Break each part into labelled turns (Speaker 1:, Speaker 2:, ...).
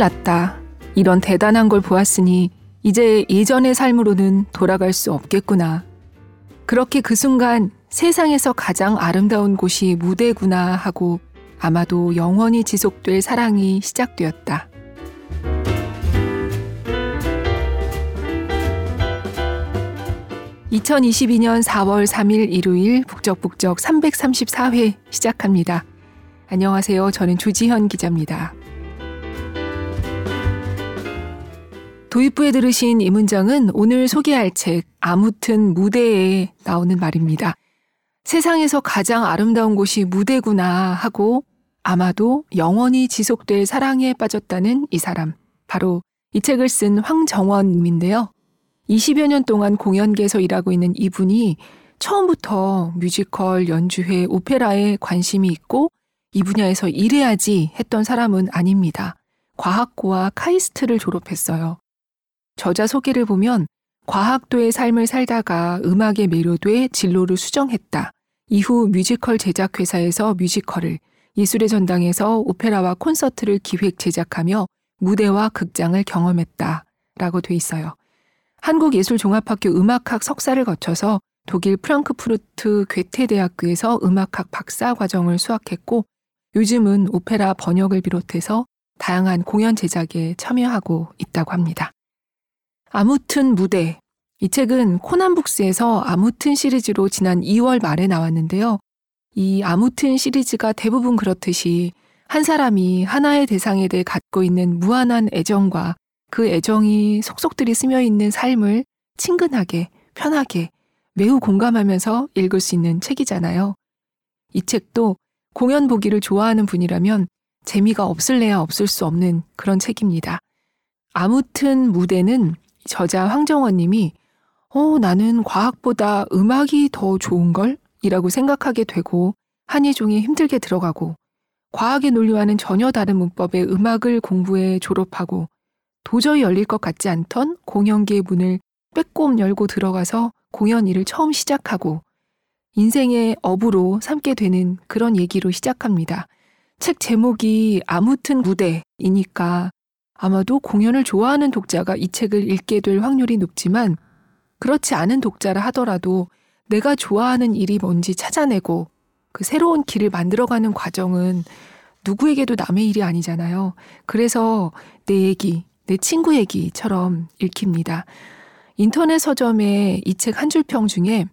Speaker 1: 났다. 이런 대단한 걸 보았으니 이제 예전의 삶으로는 돌아갈 수 없겠구나. 그렇게 그 순간 세상에서 가장 아름다운 곳이 무대구나 하고 아마도 영원히 지속될 사랑이 시작되었다. 2022년 4월 3일 일요일 북적북적 334회 시작합니다. 안녕하세요. 저는 주지현 기자입니다. 도입부에 들으신 이 문장은 오늘 소개할 책 아무튼 무대에 나오는 말입니다. 세상에서 가장 아름다운 곳이 무대구나 하고 아마도 영원히 지속될 사랑에 빠졌다는 이 사람. 바로 이 책을 쓴 황정원 님인데요. 20여 년 동안 공연계에서 일하고 있는 이분이 처음부터 뮤지컬, 연주회, 오페라에 관심이 있고 이 분야에서 일해야지 했던 사람은 아닙니다. 과학고와 카이스트를 졸업했어요. 저자 소개를 보면 과학도의 삶을 살다가 음악에 매료돼 진로를 수정했다. 이후 뮤지컬 제작 회사에서 뮤지컬을, 예술의 전당에서 오페라와 콘서트를 기획 제작하며 무대와 극장을 경험했다. 라고 돼 있어요. 한국예술종합학교 음악학 석사를 거쳐서 독일 프랑크푸르트 괴테대학교에서 음악학 박사 과정을 수학했고 요즘은 오페라 번역을 비롯해서 다양한 공연 제작에 참여하고 있다고 합니다. 아무튼 무대. 이 책은 코난북스에서 아무튼 시리즈로 지난 2월 말에 나왔는데요. 이 아무튼 시리즈가 대부분 그렇듯이 한 사람이 하나의 대상에 대해 갖고 있는 무한한 애정과 그 애정이 속속들이 스며 있는 삶을 친근하게, 편하게, 매우 공감하면서 읽을 수 있는 책이잖아요. 이 책도 공연 보기를 좋아하는 분이라면 재미가 없을래야 없을 수 없는 그런 책입니다. 아무튼 무대는 저자 황정원 님이 어, 나는 과학보다 음악이 더 좋은걸? 이라고 생각하게 되고 한예종이 힘들게 들어가고 과학의 논리와는 전혀 다른 문법의 음악을 공부해 졸업하고 도저히 열릴 것 같지 않던 공연계의 문을 빼꼼 열고 들어가서 공연 일을 처음 시작하고 인생의 업으로 삼게 되는 그런 얘기로 시작합니다. 책 제목이 아무튼 무대이니까 아마도 공연을 좋아하는 독자가 이 책을 읽게 될 확률이 높지만 그렇지 않은 독자라 하더라도 내가 좋아하는 일이 뭔지 찾아내고 그 새로운 길을 만들어가는 과정은 누구에게도 남의 일이 아니잖아요. 그래서 내 얘기, 내 친구 얘기처럼 읽힙니다. 인터넷 서점에 이책 한 줄 평 중에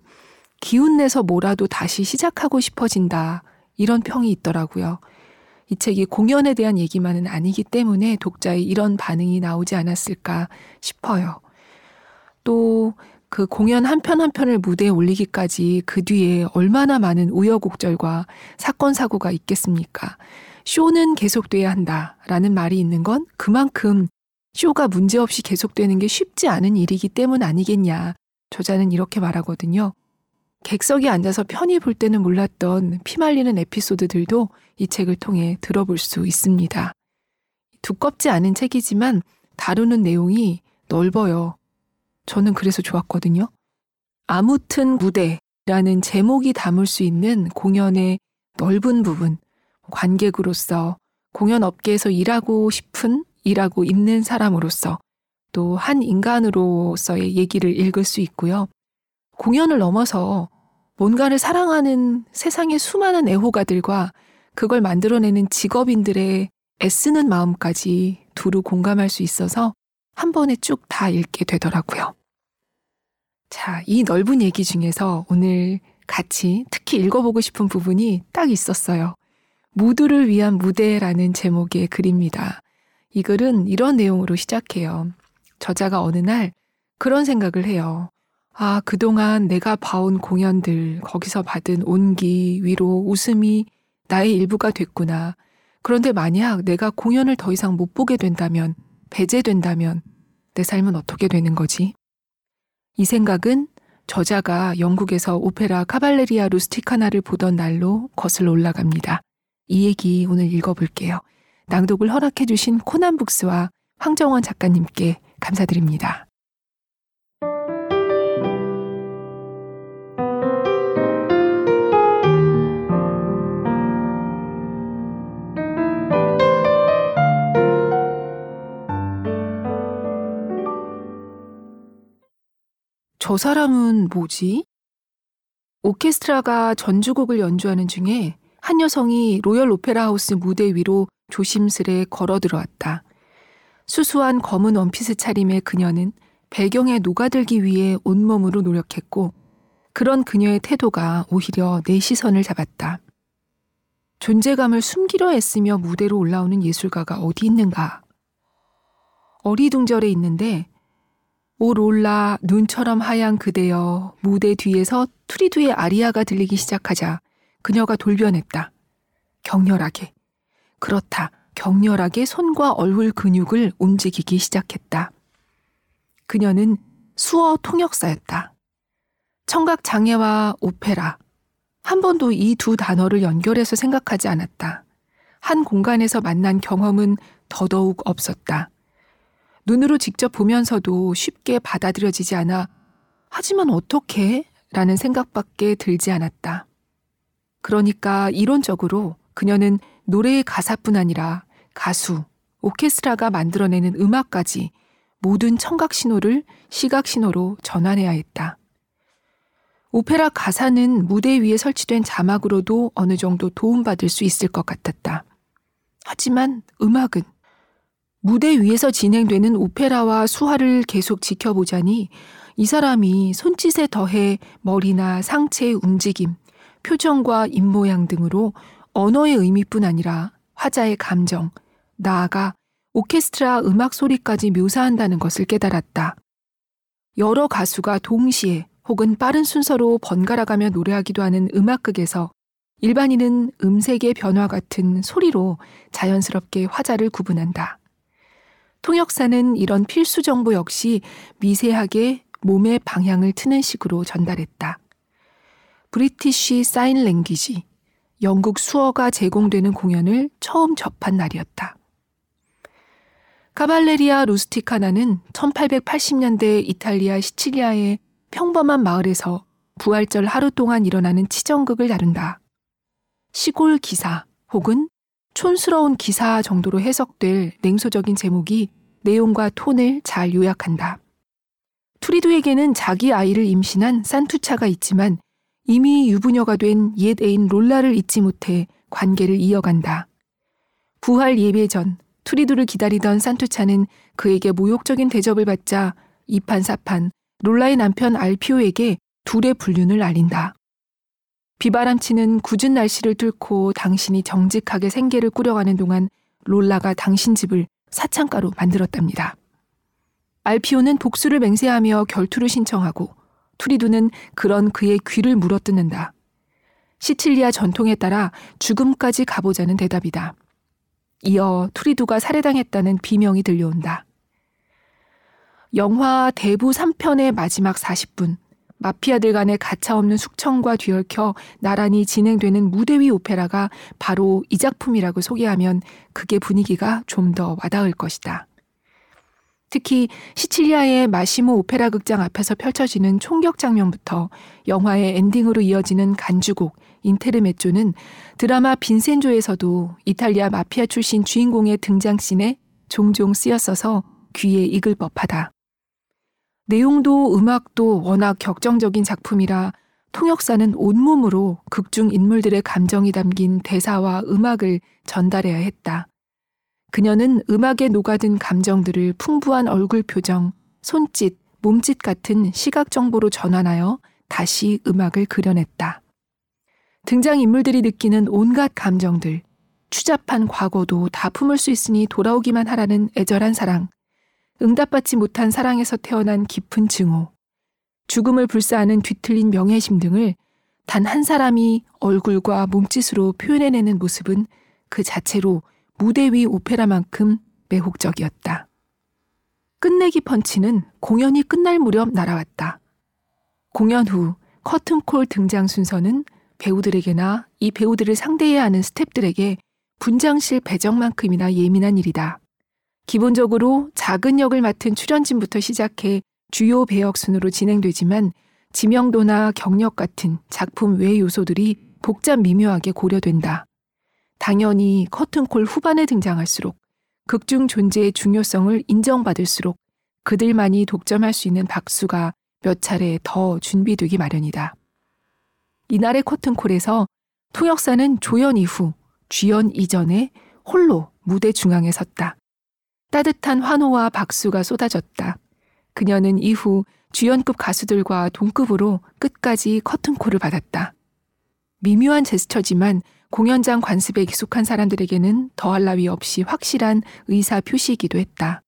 Speaker 1: 기운 내서 뭐라도 다시 시작하고 싶어진다. 이런 평이 있더라고요. 이 책이 공연에 대한 얘기만은 아니기 때문에 독자의 이런 반응이 나오지 않았을까 싶어요. 또 그 공연 한 편 한 편을 무대에 올리기까지 그 뒤에 얼마나 많은 우여곡절과 사건, 사고가 있겠습니까? 쇼는 계속돼야 한다라는 말이 있는 건 그만큼 쇼가 문제없이 계속되는 게 쉽지 않은 일이기 때문 아니겠냐. 저자는 이렇게 말하거든요. 객석에 앉아서 편히 볼 때는 몰랐던 피말리는 에피소드들도 이 책을 통해 들어볼 수 있습니다. 두껍지 않은 책이지만 다루는 내용이 넓어요. 저는 그래서 좋았거든요. 아무튼 무대라는 제목이 담을 수 있는 공연의 넓은 부분, 관객으로서 공연 업계에서 일하고 싶은 일하고 있는 사람으로서 또 한 인간으로서의 얘기를 읽을 수 있고요. 공연을 넘어서 뭔가를 사랑하는 세상의 수많은 애호가들과 그걸 만들어내는 직업인들의 애쓰는 마음까지 두루 공감할 수 있어서 한 번에 쭉 다 읽게 되더라고요. 자, 이 넓은 얘기 중에서 오늘 같이 특히 읽어보고 싶은 부분이 딱 있었어요. 무두를 위한 무대라는 제목의 글입니다. 이 글은 이런 내용으로 시작해요. 저자가 어느 날 그런 생각을 해요. 아, 그동안 내가 봐온 공연들, 거기서 받은 온기, 위로, 웃음이 나의 일부가 됐구나. 그런데 만약 내가 공연을 더 이상 못 보게 된다면, 배제된다면, 내 삶은 어떻게 되는 거지? 이 생각은 저자가 영국에서 오페라 카발레리아 루스티카나를 보던 날로 거슬러 올라갑니다. 이 얘기 오늘 읽어볼게요. 낭독을 허락해주신 코난 북스와 황정원 작가님께 감사드립니다. 저 사람은 뭐지? 오케스트라가 전주곡을 연주하는 중에 한 여성이 로열 오페라 하우스 무대 위로 조심스레 걸어 들어왔다. 수수한 검은 원피스 차림의 그녀는 배경에 녹아들기 위해 온몸으로 노력했고 그런 그녀의 태도가 오히려 내 시선을 잡았다. 존재감을 숨기려 애쓰며 무대로 올라오는 예술가가 어디 있는가? 어리둥절해 있는데 오 롤라 눈처럼 하얀 그대여 무대 뒤에서 트리두의 아리아가 들리기 시작하자 그녀가 돌변했다. 격렬하게. 그렇다. 격렬하게 손과 얼굴 근육을 움직이기 시작했다. 그녀는 수어 통역사였다. 청각 장애와 오페라. 한 번도 이 두 단어를 연결해서 생각하지 않았다. 한 공간에서 만난 경험은 더더욱 없었다. 눈으로 직접 보면서도 쉽게 받아들여지지 않아 하지만 어떻게? 라는 생각밖에 들지 않았다. 그러니까 이론적으로 그녀는 노래의 가사뿐 아니라 가수, 오케스트라가 만들어내는 음악까지 모든 청각 신호를 시각 신호로 전환해야 했다. 오페라 가사는 무대 위에 설치된 자막으로도 어느 정도 도움받을 수 있을 것 같았다. 하지만 음악은 무대 위에서 진행되는 오페라와 수화를 계속 지켜보자니 이 사람이 손짓에 더해 머리나 상체의 움직임, 표정과 입모양 등으로 언어의 의미뿐 아니라 화자의 감정, 나아가 오케스트라 음악 소리까지 묘사한다는 것을 깨달았다. 여러 가수가 동시에 혹은 빠른 순서로 번갈아가며 노래하기도 하는 음악극에서 일반인은 음색의 변화 같은 소리로 자연스럽게 화자를 구분한다. 통역사는 이런 필수 정보 역시 미세하게 몸의 방향을 트는 식으로 전달했다. British Sign Language, 영국 수어가 제공되는 공연을 처음 접한 날이었다. 카발레리아 루스티카나는 1880년대 이탈리아 시칠리아의 평범한 마을에서 부활절 하루 동안 일어나는 치정극을 다룬다. 시골 기사 혹은 촌스러운 기사 정도로 해석될 냉소적인 제목이 내용과 톤을 잘 요약한다. 투리두에게는 자기 아이를 임신한 산투차가 있지만 이미 유부녀가 된 옛 애인 롤라를 잊지 못해 관계를 이어간다. 부활 예배 전 투리두를 기다리던 산투차는 그에게 모욕적인 대접을 받자 이판사판 롤라의 남편 알피오에게 둘의 불륜을 알린다. 비바람치는 굳은 날씨를 뚫고 당신이 정직하게 생계를 꾸려가는 동안 롤라가 당신 집을 사창가로 만들었답니다. 알피오는 복수를 맹세하며 결투를 신청하고 투리두는 그런 그의 귀를 물어뜯는다. 시칠리아 전통에 따라 죽음까지 가보자는 대답이다. 이어 투리두가 살해당했다는 비명이 들려온다. 영화 대부 3편의 마지막 40분, 마피아들 간의 가차없는 숙청과 뒤얽혀 나란히 진행되는 무대 위 오페라가 바로 이 작품이라고 소개하면 그게 분위기가 좀 더 와닿을 것이다. 특히 시칠리아의 마시모 오페라 극장 앞에서 펼쳐지는 총격 장면부터 영화의 엔딩으로 이어지는 간주곡 인테르메조는 드라마 빈센조에서도 이탈리아 마피아 출신 주인공의 등장씬에 종종 쓰였어서 귀에 익을 법하다. 내용도 음악도 워낙 격정적인 작품이라 통역사는 온몸으로 극중 인물들의 감정이 담긴 대사와 음악을 전달해야 했다. 그녀는 음악에 녹아든 감정들을 풍부한 얼굴 표정, 손짓, 몸짓 같은 시각 정보로 전환하여 다시 음악을 그려냈다. 등장인물들이 느끼는 온갖 감정들, 추잡한 과거도 다 품을 수 있으니 돌아오기만 하라는 애절한 사랑, 응답받지 못한 사랑에서 태어난 깊은 증오, 죽음을 불사하는 뒤틀린 명예심 등을 단 한 사람이 얼굴과 몸짓으로 표현해내는 모습은 그 자체로 무대 위 오페라만큼 매혹적이었다. 끝내기 펀치는 공연이 끝날 무렵 날아왔다. 공연 후 커튼콜 등장 순서는 배우들에게나 이 배우들을 상대해야 하는 스탭들에게 분장실 배정만큼이나 예민한 일이다. 기본적으로 작은 역을 맡은 출연진부터 시작해 주요 배역 순으로 진행되지만 지명도나 경력 같은 작품 외 요소들이 복잡 미묘하게 고려된다. 당연히 커튼콜 후반에 등장할수록 극중 존재의 중요성을 인정받을수록 그들만이 독점할 수 있는 박수가 몇 차례 더 준비되기 마련이다. 이날의 커튼콜에서 통역사는 조연 이후, 쥐연 이전에 홀로 무대 중앙에 섰다. 따뜻한 환호와 박수가 쏟아졌다. 그녀는 이후 주연급 가수들과 동급으로 끝까지 커튼콜을 받았다. 미묘한 제스처지만 공연장 관습에 익숙한 사람들에게는 더할 나위 없이 확실한 의사 표시이기도 했다.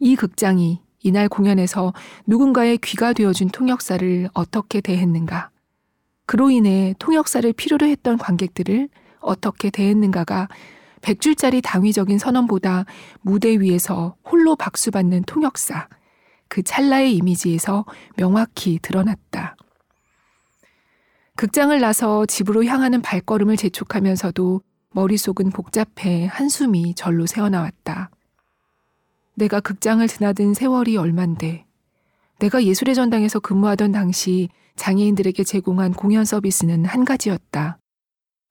Speaker 1: 이 극장이 이날 공연에서 누군가의 귀가 되어준 통역사를 어떻게 대했는가. 그로 인해 통역사를 필요로 했던 관객들을 어떻게 대했는가가 100줄짜리 당위적인 선언보다 무대 위에서 홀로 박수받는 통역사, 그 찰나의 이미지에서 명확히 드러났다. 극장을 나서 집으로 향하는 발걸음을 재촉하면서도 머릿속은 복잡해 한숨이 절로 새어나왔다. 내가 극장을 드나든 세월이 얼만데, 내가 예술의 전당에서 근무하던 당시 장애인들에게 제공한 공연 서비스는 한 가지였다.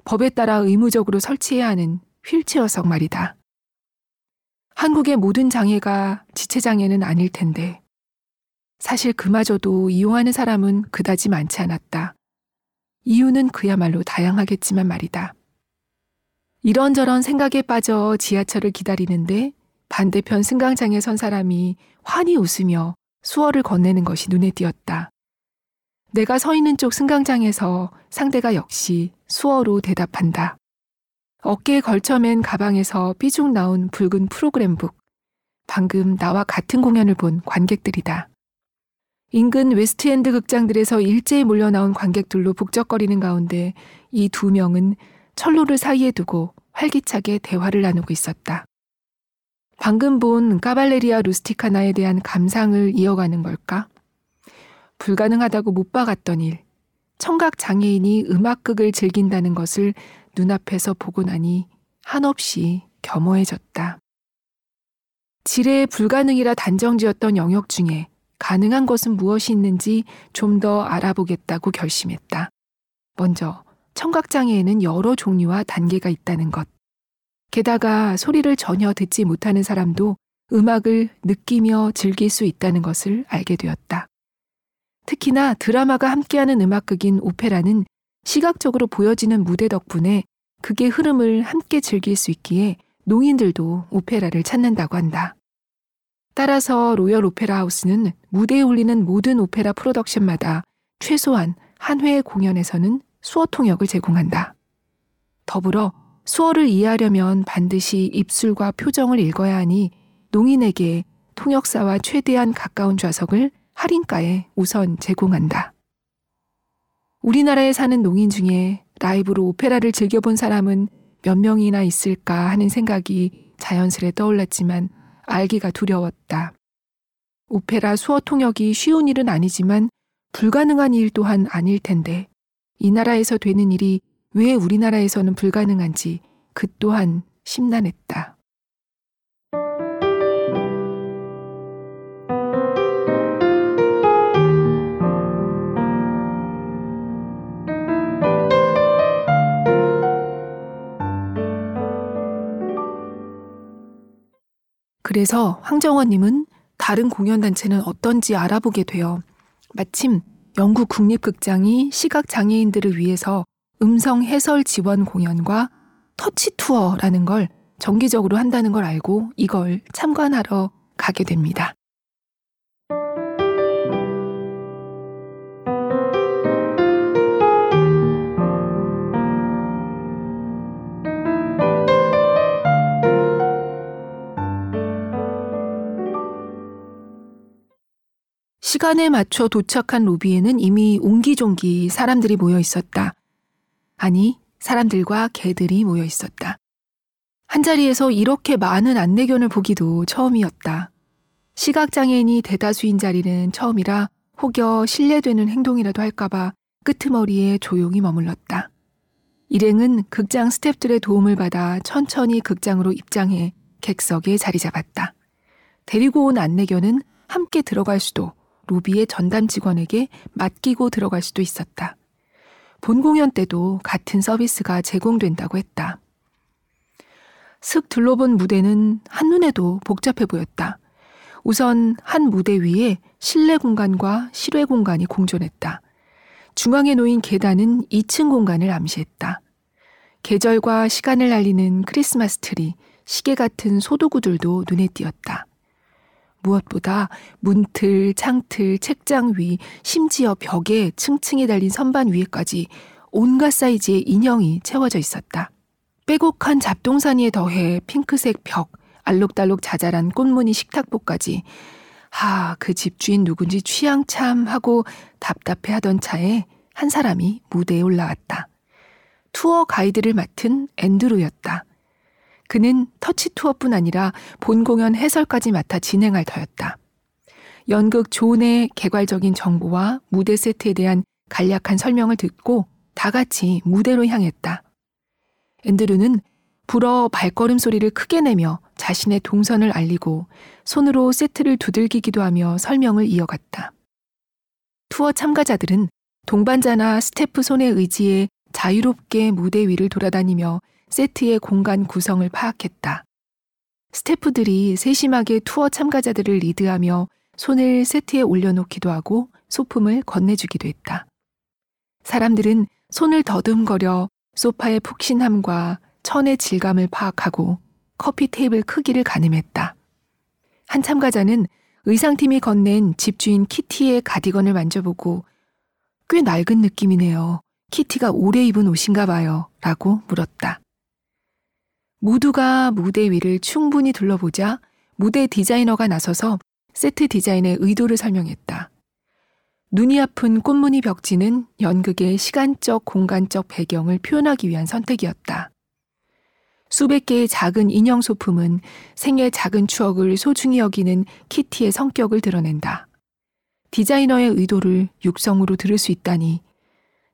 Speaker 1: 법에 따라 의무적으로 설치해야 하는 휠체어석 말이다. 한국의 모든 장애가 지체장애는 아닐 텐데, 사실 그마저도 이용하는 사람은 그다지 많지 않았다. 이유는 그야말로 다양하겠지만 말이다. 이런저런 생각에 빠져 지하철을 기다리는데 반대편 승강장에 선 사람이 환히 웃으며 수어를 건네는 것이 눈에 띄었다. 내가 서 있는 쪽 승강장에서 상대가 역시 수어로 대답한다. 어깨에 걸쳐맨 가방에서 삐죽 나온 붉은 프로그램북. 방금 나와 같은 공연을 본 관객들이다. 인근 웨스트엔드 극장들에서 일제히 몰려 나온 관객들로 북적거리는 가운데 이 두 명은 철로를 사이에 두고 활기차게 대화를 나누고 있었다. 방금 본 카발레리아 루스티카나에 대한 감상을 이어가는 걸까? 불가능하다고 못 박았던 일. 청각 장애인이 음악극을 즐긴다는 것을 눈앞에서 보고 나니 한없이 겸허해졌다. 지뢰 불가능이라 단정지었던 영역 중에 가능한 것은 무엇이 있는지 좀 더 알아보겠다고 결심했다. 먼저 청각장애에는 여러 종류와 단계가 있다는 것. 게다가 소리를 전혀 듣지 못하는 사람도 음악을 느끼며 즐길 수 있다는 것을 알게 되었다. 특히나 드라마가 함께하는 음악극인 오페라는 시각적으로 보여지는 무대 덕분에 극의 흐름을 함께 즐길 수 있기에 농인들도 오페라를 찾는다고 한다. 따라서 로열 오페라 하우스는 무대에 올리는 모든 오페라 프로덕션마다 최소한 한 회의 공연에서는 수어 통역을 제공한다. 더불어 수어를 이해하려면 반드시 입술과 표정을 읽어야 하니 농인에게 통역사와 최대한 가까운 좌석을 할인가에 우선 제공한다. 우리나라에 사는 농인 중에 라이브로 오페라를 즐겨본 사람은 몇 명이나 있을까 하는 생각이 자연스레 떠올랐지만 알기가 두려웠다. 오페라 수어 통역이 쉬운 일은 아니지만 불가능한 일 또한 아닐 텐데 이 나라에서 되는 일이 왜 우리나라에서는 불가능한지 그 또한 심란했다. 그래서 황정원님은 다른 공연단체는 어떤지 알아보게 되어 마침 영국 국립극장이 시각장애인들을 위해서 음성 해설 지원 공연과 터치 투어라는 걸 정기적으로 한다는 걸 알고 이걸 참관하러 가게 됩니다. 시간에 맞춰 도착한 로비에는 이미 옹기종기 사람들이 모여 있었다. 아니, 사람들과 개들이 모여 있었다. 한자리에서 이렇게 많은 안내견을 보기도 처음이었다. 시각장애인이 대다수인 자리는 처음이라 혹여 실례되는 행동이라도 할까봐 끄트머리에 조용히 머물렀다. 일행은 극장 스탭들의 도움을 받아 천천히 극장으로 입장해 객석에 자리 잡았다. 데리고 온 안내견은 함께 들어갈 수도 로비의 전담 직원에게 맡기고 들어갈 수도 있었다. 본 공연 때도 같은 서비스가 제공된다고 했다. 슥 둘러본 무대는 한눈에도 복잡해 보였다. 우선 한 무대 위에 실내 공간과 실외 공간이 공존했다. 중앙에 놓인 계단은 2층 공간을 암시했다. 계절과 시간을 알리는 크리스마스 트리, 시계 같은 소도구들도 눈에 띄었다. 무엇보다 문틀, 창틀, 책장 위, 심지어 벽에 층층이 달린 선반 위에까지 온갖 사이즈의 인형이 채워져 있었다. 빼곡한 잡동사니에 더해 핑크색 벽, 알록달록 자잘한 꽃무늬 식탁보까지 하, 그 집주인 누군지 취향 참 하고 답답해 하던 차에 한 사람이 무대에 올라왔다. 투어 가이드를 맡은 앤드루였다. 그는 터치 투어뿐 아니라 본 공연 해설까지 맡아 진행할 터였다. 연극 존의 개괄적인 정보와 무대 세트에 대한 간략한 설명을 듣고 다 같이 무대로 향했다. 앤드루는 불어 발걸음 소리를 크게 내며 자신의 동선을 알리고 손으로 세트를 두들기기도 하며 설명을 이어갔다. 투어 참가자들은 동반자나 스태프 손에 의지해 자유롭게 무대 위를 돌아다니며 세트의 공간 구성을 파악했다. 스태프들이 세심하게 투어 참가자들을 리드하며 손을 세트에 올려놓기도 하고 소품을 건네주기도 했다. 사람들은 손을 더듬거려 소파의 푹신함과 천의 질감을 파악하고 커피 테이블 크기를 가늠했다. 한 참가자는 의상팀이 건넨 집주인 키티의 가디건을 만져보고 꽤 낡은 느낌이네요. 키티가 오래 입은 옷인가 봐요. 라고 물었다. 모두가 무대 위를 충분히 둘러보자 무대 디자이너가 나서서 세트 디자인의 의도를 설명했다. 눈이 아픈 꽃무늬 벽지는 연극의 시간적, 공간적 배경을 표현하기 위한 선택이었다. 수백 개의 작은 인형 소품은 생의 작은 추억을 소중히 여기는 키티의 성격을 드러낸다. 디자이너의 의도를 육성으로 들을 수 있다니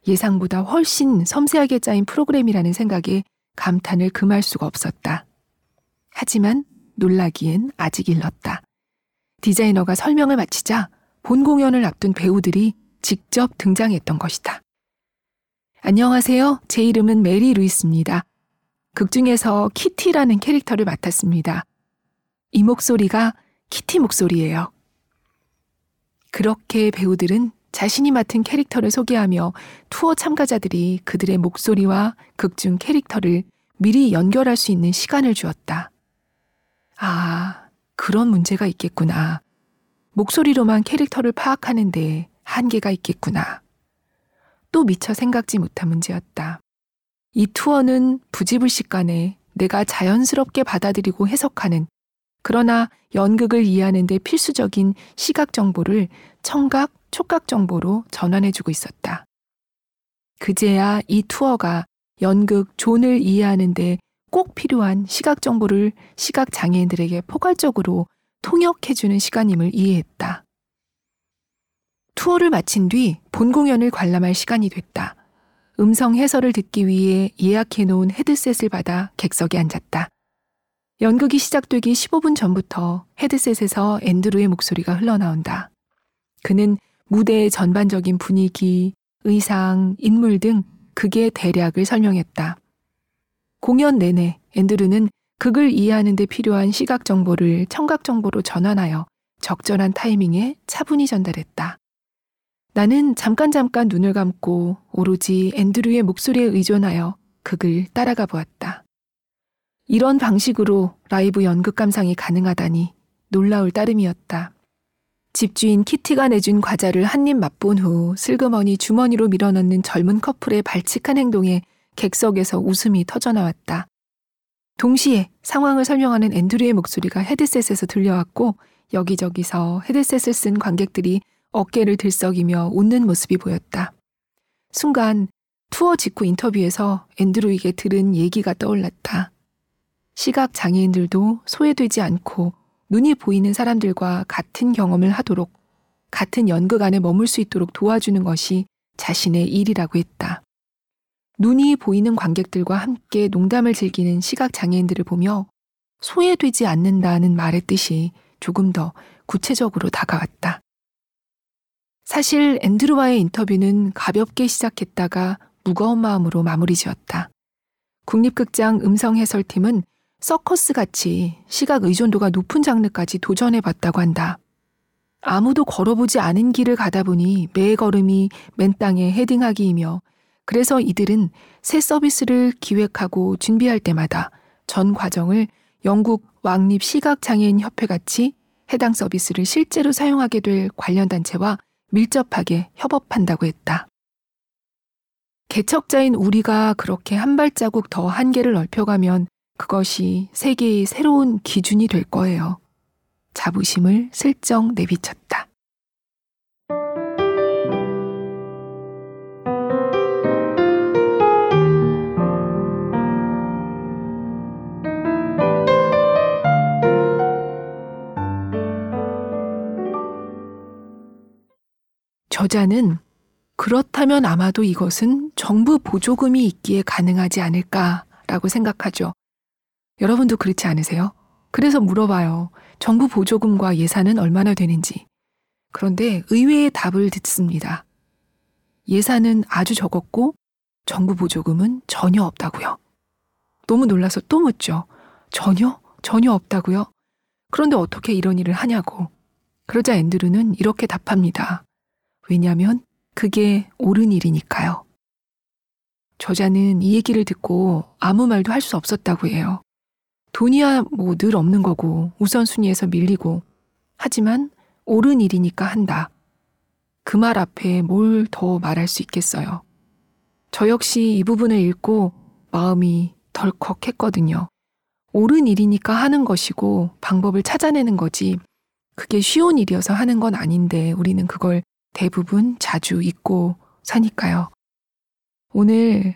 Speaker 1: 예상보다 훨씬 섬세하게 짜인 프로그램이라는 생각에 감탄을 금할 수가 없었다. 하지만 놀라기엔 아직 일렀다. 디자이너가 설명을 마치자 본 공연을 앞둔 배우들이 직접 등장했던 것이다. 안녕하세요. 제 이름은 메리 루이스입니다. 극 중에서 키티라는 캐릭터를 맡았습니다. 이 목소리가 키티 목소리예요. 그렇게 배우들은 자신이 맡은 캐릭터를 소개하며 투어 참가자들이 그들의 목소리와 극중 캐릭터를 미리 연결할 수 있는 시간을 주었다. 아, 그런 문제가 있겠구나. 목소리로만 캐릭터를 파악하는데 한계가 있겠구나. 또 미처 생각지 못한 문제였다. 이 투어는 부지불식 간에 내가 자연스럽게 받아들이고 해석하는 그러나 연극을 이해하는데 필수적인 시각 정보를 청각, 촉각 정보로 전환해주고 있었다. 그제야 이 투어가 연극 존을 이해하는데 꼭 필요한 시각 정보를 시각 장애인들에게 포괄적으로 통역해주는 시간임을 이해했다. 투어를 마친 뒤 본 공연을 관람할 시간이 됐다. 음성 해설을 듣기 위해 예약해 놓은 헤드셋을 받아 객석에 앉았다. 연극이 시작되기 15분 전부터 헤드셋에서 앤드루의 목소리가 흘러나온다. 그는 무대의 전반적인 분위기, 의상, 인물 등 극의 대략을 설명했다. 공연 내내 앤드루는 극을 이해하는 데 필요한 시각 정보를 청각 정보로 전환하여 적절한 타이밍에 차분히 전달했다. 나는 잠깐 잠깐 눈을 감고 오로지 앤드류의 목소리에 의존하여 극을 따라가 보았다. 이런 방식으로 라이브 연극 감상이 가능하다니 놀라울 따름이었다. 집주인 키티가 내준 과자를 한 입 맛본 후 슬그머니 주머니로 밀어넣는 젊은 커플의 발칙한 행동에 객석에서 웃음이 터져나왔다. 동시에 상황을 설명하는 앤드류의 목소리가 헤드셋에서 들려왔고 여기저기서 헤드셋을 쓴 관객들이 어깨를 들썩이며 웃는 모습이 보였다. 순간 투어 직후 인터뷰에서 앤드루에게 들은 얘기가 떠올랐다. 시각 장애인들도 소외되지 않고 눈이 보이는 사람들과 같은 경험을 하도록 같은 연극 안에 머물 수 있도록 도와주는 것이 자신의 일이라고 했다. 눈이 보이는 관객들과 함께 농담을 즐기는 시각 장애인들을 보며 소외되지 않는다는 말의 뜻이 조금 더 구체적으로 다가왔다. 사실 앤드루와의 인터뷰는 가볍게 시작했다가 무거운 마음으로 마무리 지었다. 국립극장 음성 해설팀은 서커스 같이 시각 의존도가 높은 장르까지 도전해 봤다고 한다. 아무도 걸어보지 않은 길을 가다 보니 매 걸음이 맨 땅에 헤딩하기이며 그래서 이들은 새 서비스를 기획하고 준비할 때마다 전 과정을 영국 왕립 시각장애인 협회 같이 해당 서비스를 실제로 사용하게 될 관련 단체와 밀접하게 협업한다고 했다. 개척자인 우리가 그렇게 한 발자국 더 한계를 넓혀가면 그것이 세계의 새로운 기준이 될 거예요. 자부심을 슬쩍 내비쳤다. 저자는 그렇다면 아마도 이것은 정부 보조금이 있기에 가능하지 않을까라고 생각하죠. 여러분도 그렇지 않으세요? 그래서 물어봐요. 정부 보조금과 예산은 얼마나 되는지. 그런데 의외의 답을 듣습니다. 예산은 아주 적었고 정부 보조금은 전혀 없다고요. 너무 놀라서 또 묻죠. 전혀? 전혀 없다고요? 그런데 어떻게 이런 일을 하냐고. 그러자 앤드루는 이렇게 답합니다. 왜냐하면 그게 옳은 일이니까요. 저자는 이 얘기를 듣고 아무 말도 할 수 없었다고 해요. 돈이야 뭐 늘 없는 거고 우선순위에서 밀리고 하지만 옳은 일이니까 한다. 그 말 앞에 뭘 더 말할 수 있겠어요. 저 역시 이 부분을 읽고 마음이 덜컥 했거든요. 옳은 일이니까 하는 것이고 방법을 찾아내는 거지 그게 쉬운 일이어서 하는 건 아닌데 우리는 그걸 대부분 자주 잊고 사니까요. 오늘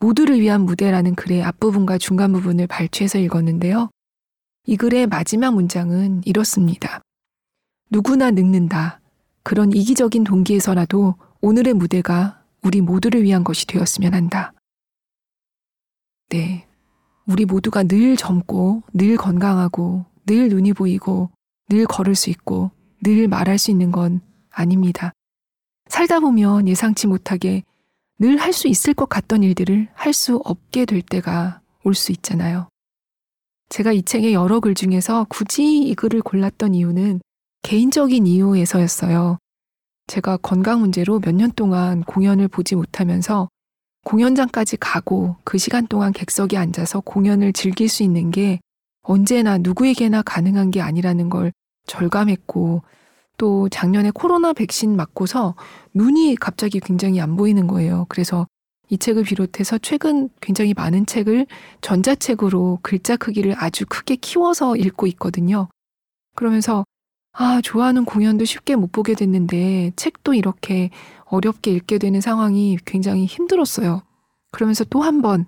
Speaker 1: 모두를 위한 무대라는 글의 앞부분과 중간 부분을 발췌해서 읽었는데요. 이 글의 마지막 문장은 이렇습니다. 누구나 늙는다. 그런 이기적인 동기에서라도 오늘의 무대가 우리 모두를 위한 것이 되었으면 한다. 네. 우리 모두가 늘 젊고, 늘 건강하고, 늘 눈이 보이고, 늘 걸을 수 있고, 늘 말할 수 있는 건 아닙니다. 살다 보면 예상치 못하게 늘 할 수 있을 것 같던 일들을 할 수 없게 될 때가 올 수 있잖아요. 제가 이 책의 여러 글 중에서 굳이 이 글을 골랐던 이유는 개인적인 이유에서였어요. 제가 건강 문제로 몇 년 동안 공연을 보지 못하면서 공연장까지 가고 그 시간 동안 객석에 앉아서 공연을 즐길 수 있는 게 언제나 누구에게나 가능한 게 아니라는 걸 절감했고 또 작년에 코로나 백신 맞고서 눈이 갑자기 굉장히 안 보이는 거예요. 그래서 이 책을 비롯해서 최근 굉장히 많은 책을 전자책으로 글자 크기를 아주 크게 키워서 읽고 있거든요. 그러면서 아, 좋아하는 공연도 쉽게 못 보게 됐는데 책도 이렇게 어렵게 읽게 되는 상황이 굉장히 힘들었어요. 그러면서 또 한 번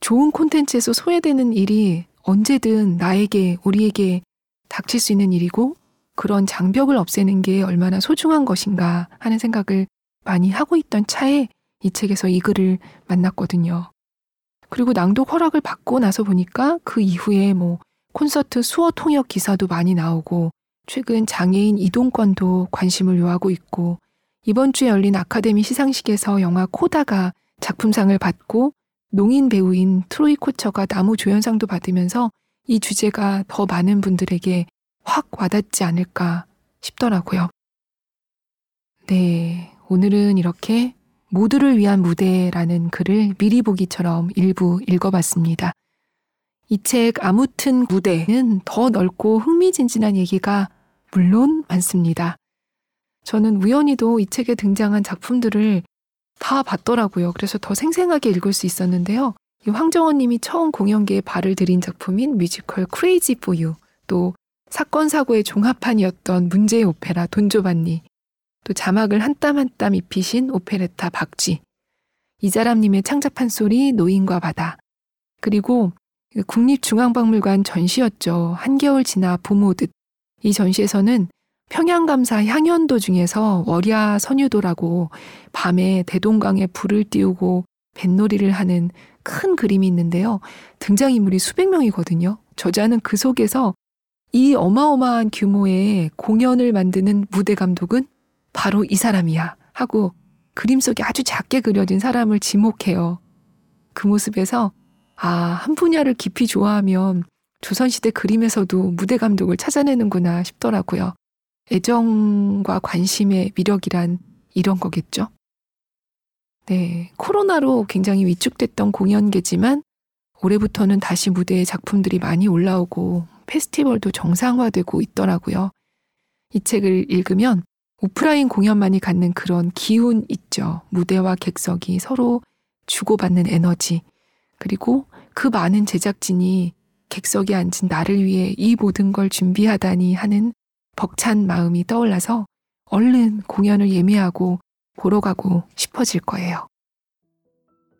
Speaker 1: 좋은 콘텐츠에서 소외되는 일이 언제든 나에게, 우리에게 닥칠 수 있는 일이고 그런 장벽을 없애는 게 얼마나 소중한 것인가 하는 생각을 많이 하고 있던 차에 이 책에서 이 글을 만났거든요. 그리고 낭독 허락을 받고 나서 보니까 그 이후에 뭐 콘서트 수어 통역 기사도 많이 나오고 최근 장애인 이동권도 관심을 요하고 있고 이번 주에 열린 아카데미 시상식에서 영화 코다가 작품상을 받고 농인 배우인 트로이 코처가 나무 조연상도 받으면서 이 주제가 더 많은 분들에게 확 와닿지 않을까 싶더라고요. 네, 오늘은 이렇게 모두를 위한 무대라는 글을 미리 보기처럼 일부 읽어봤습니다. 이 책 아무튼 무대는 더 넓고 흥미진진한 얘기가 물론 많습니다. 저는 우연히도 이 책에 등장한 작품들을 다 봤더라고요. 그래서 더 생생하게 읽을 수 있었는데요. 이 황정원 님이 처음 공연계에 발을 들인 작품인 뮤지컬 Crazy for You, 또 사건 사고의 종합판이었던 문제의 오페라 돈조반니, 또 자막을 한 땀 한 땀 입히신 오페레타 박쥐, 이자람님의 창작한 소리 노인과 바다, 그리고 국립중앙박물관 전시였죠. 한겨울 지나 봄 오듯. 이 전시에서는 평양감사 향연도 중에서 월야 선유도라고 밤에 대동강에 불을 띄우고 뱃놀이를 하는 큰 그림이 있는데요. 등장인물이 수백 명이거든요. 저자는 그 속에서 이 어마어마한 규모의 공연을 만드는 무대 감독은 바로 이 사람이야 하고 그림 속에 아주 작게 그려진 사람을 지목해요. 그 모습에서 아, 한 분야를 깊이 좋아하면 조선시대 그림에서도 무대 감독을 찾아내는구나 싶더라고요. 애정과 관심의 미력이란 이런 거겠죠? 네, 코로나로 굉장히 위축됐던 공연계지만 올해부터는 다시 무대에 작품들이 많이 올라오고 페스티벌도 정상화되고 있더라고요. 이 책을 읽으면 오프라인 공연만이 갖는 그런 기운 있죠. 무대와 객석이 서로 주고받는 에너지. 그리고 그 많은 제작진이 객석에 앉은 나를 위해 이 모든 걸 준비하다니 하는 벅찬 마음이 떠올라서 얼른 공연을 예매하고 보러 가고 싶어질 거예요.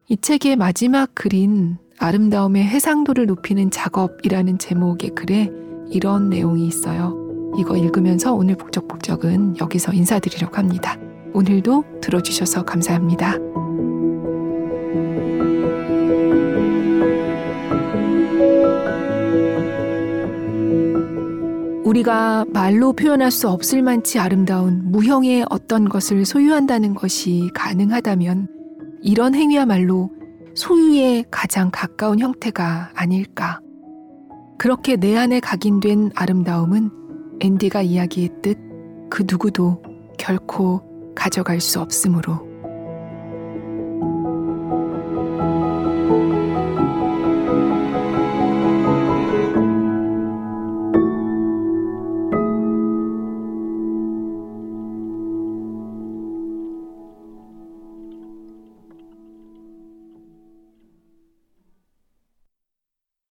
Speaker 1: 이 책의 마지막 글인 아름다움의 해상도를 높이는 작업이라는 제목의 글에 이런 내용이 있어요. 이거 읽으면서 오늘 북적북적은 여기서 인사드리려고 합니다. 오늘도 들어주셔서 감사합니다. 우리가 말로 표현할 수 없을 만치 아름다운 무형의 어떤 것을 소유한다는 것이 가능하다면 이런 행위야말로 소유에 가장 가까운 형태가 아닐까. 그렇게 내 안에 각인된 아름다움은 앤디가 이야기했듯 그 누구도 결코 가져갈 수 없으므로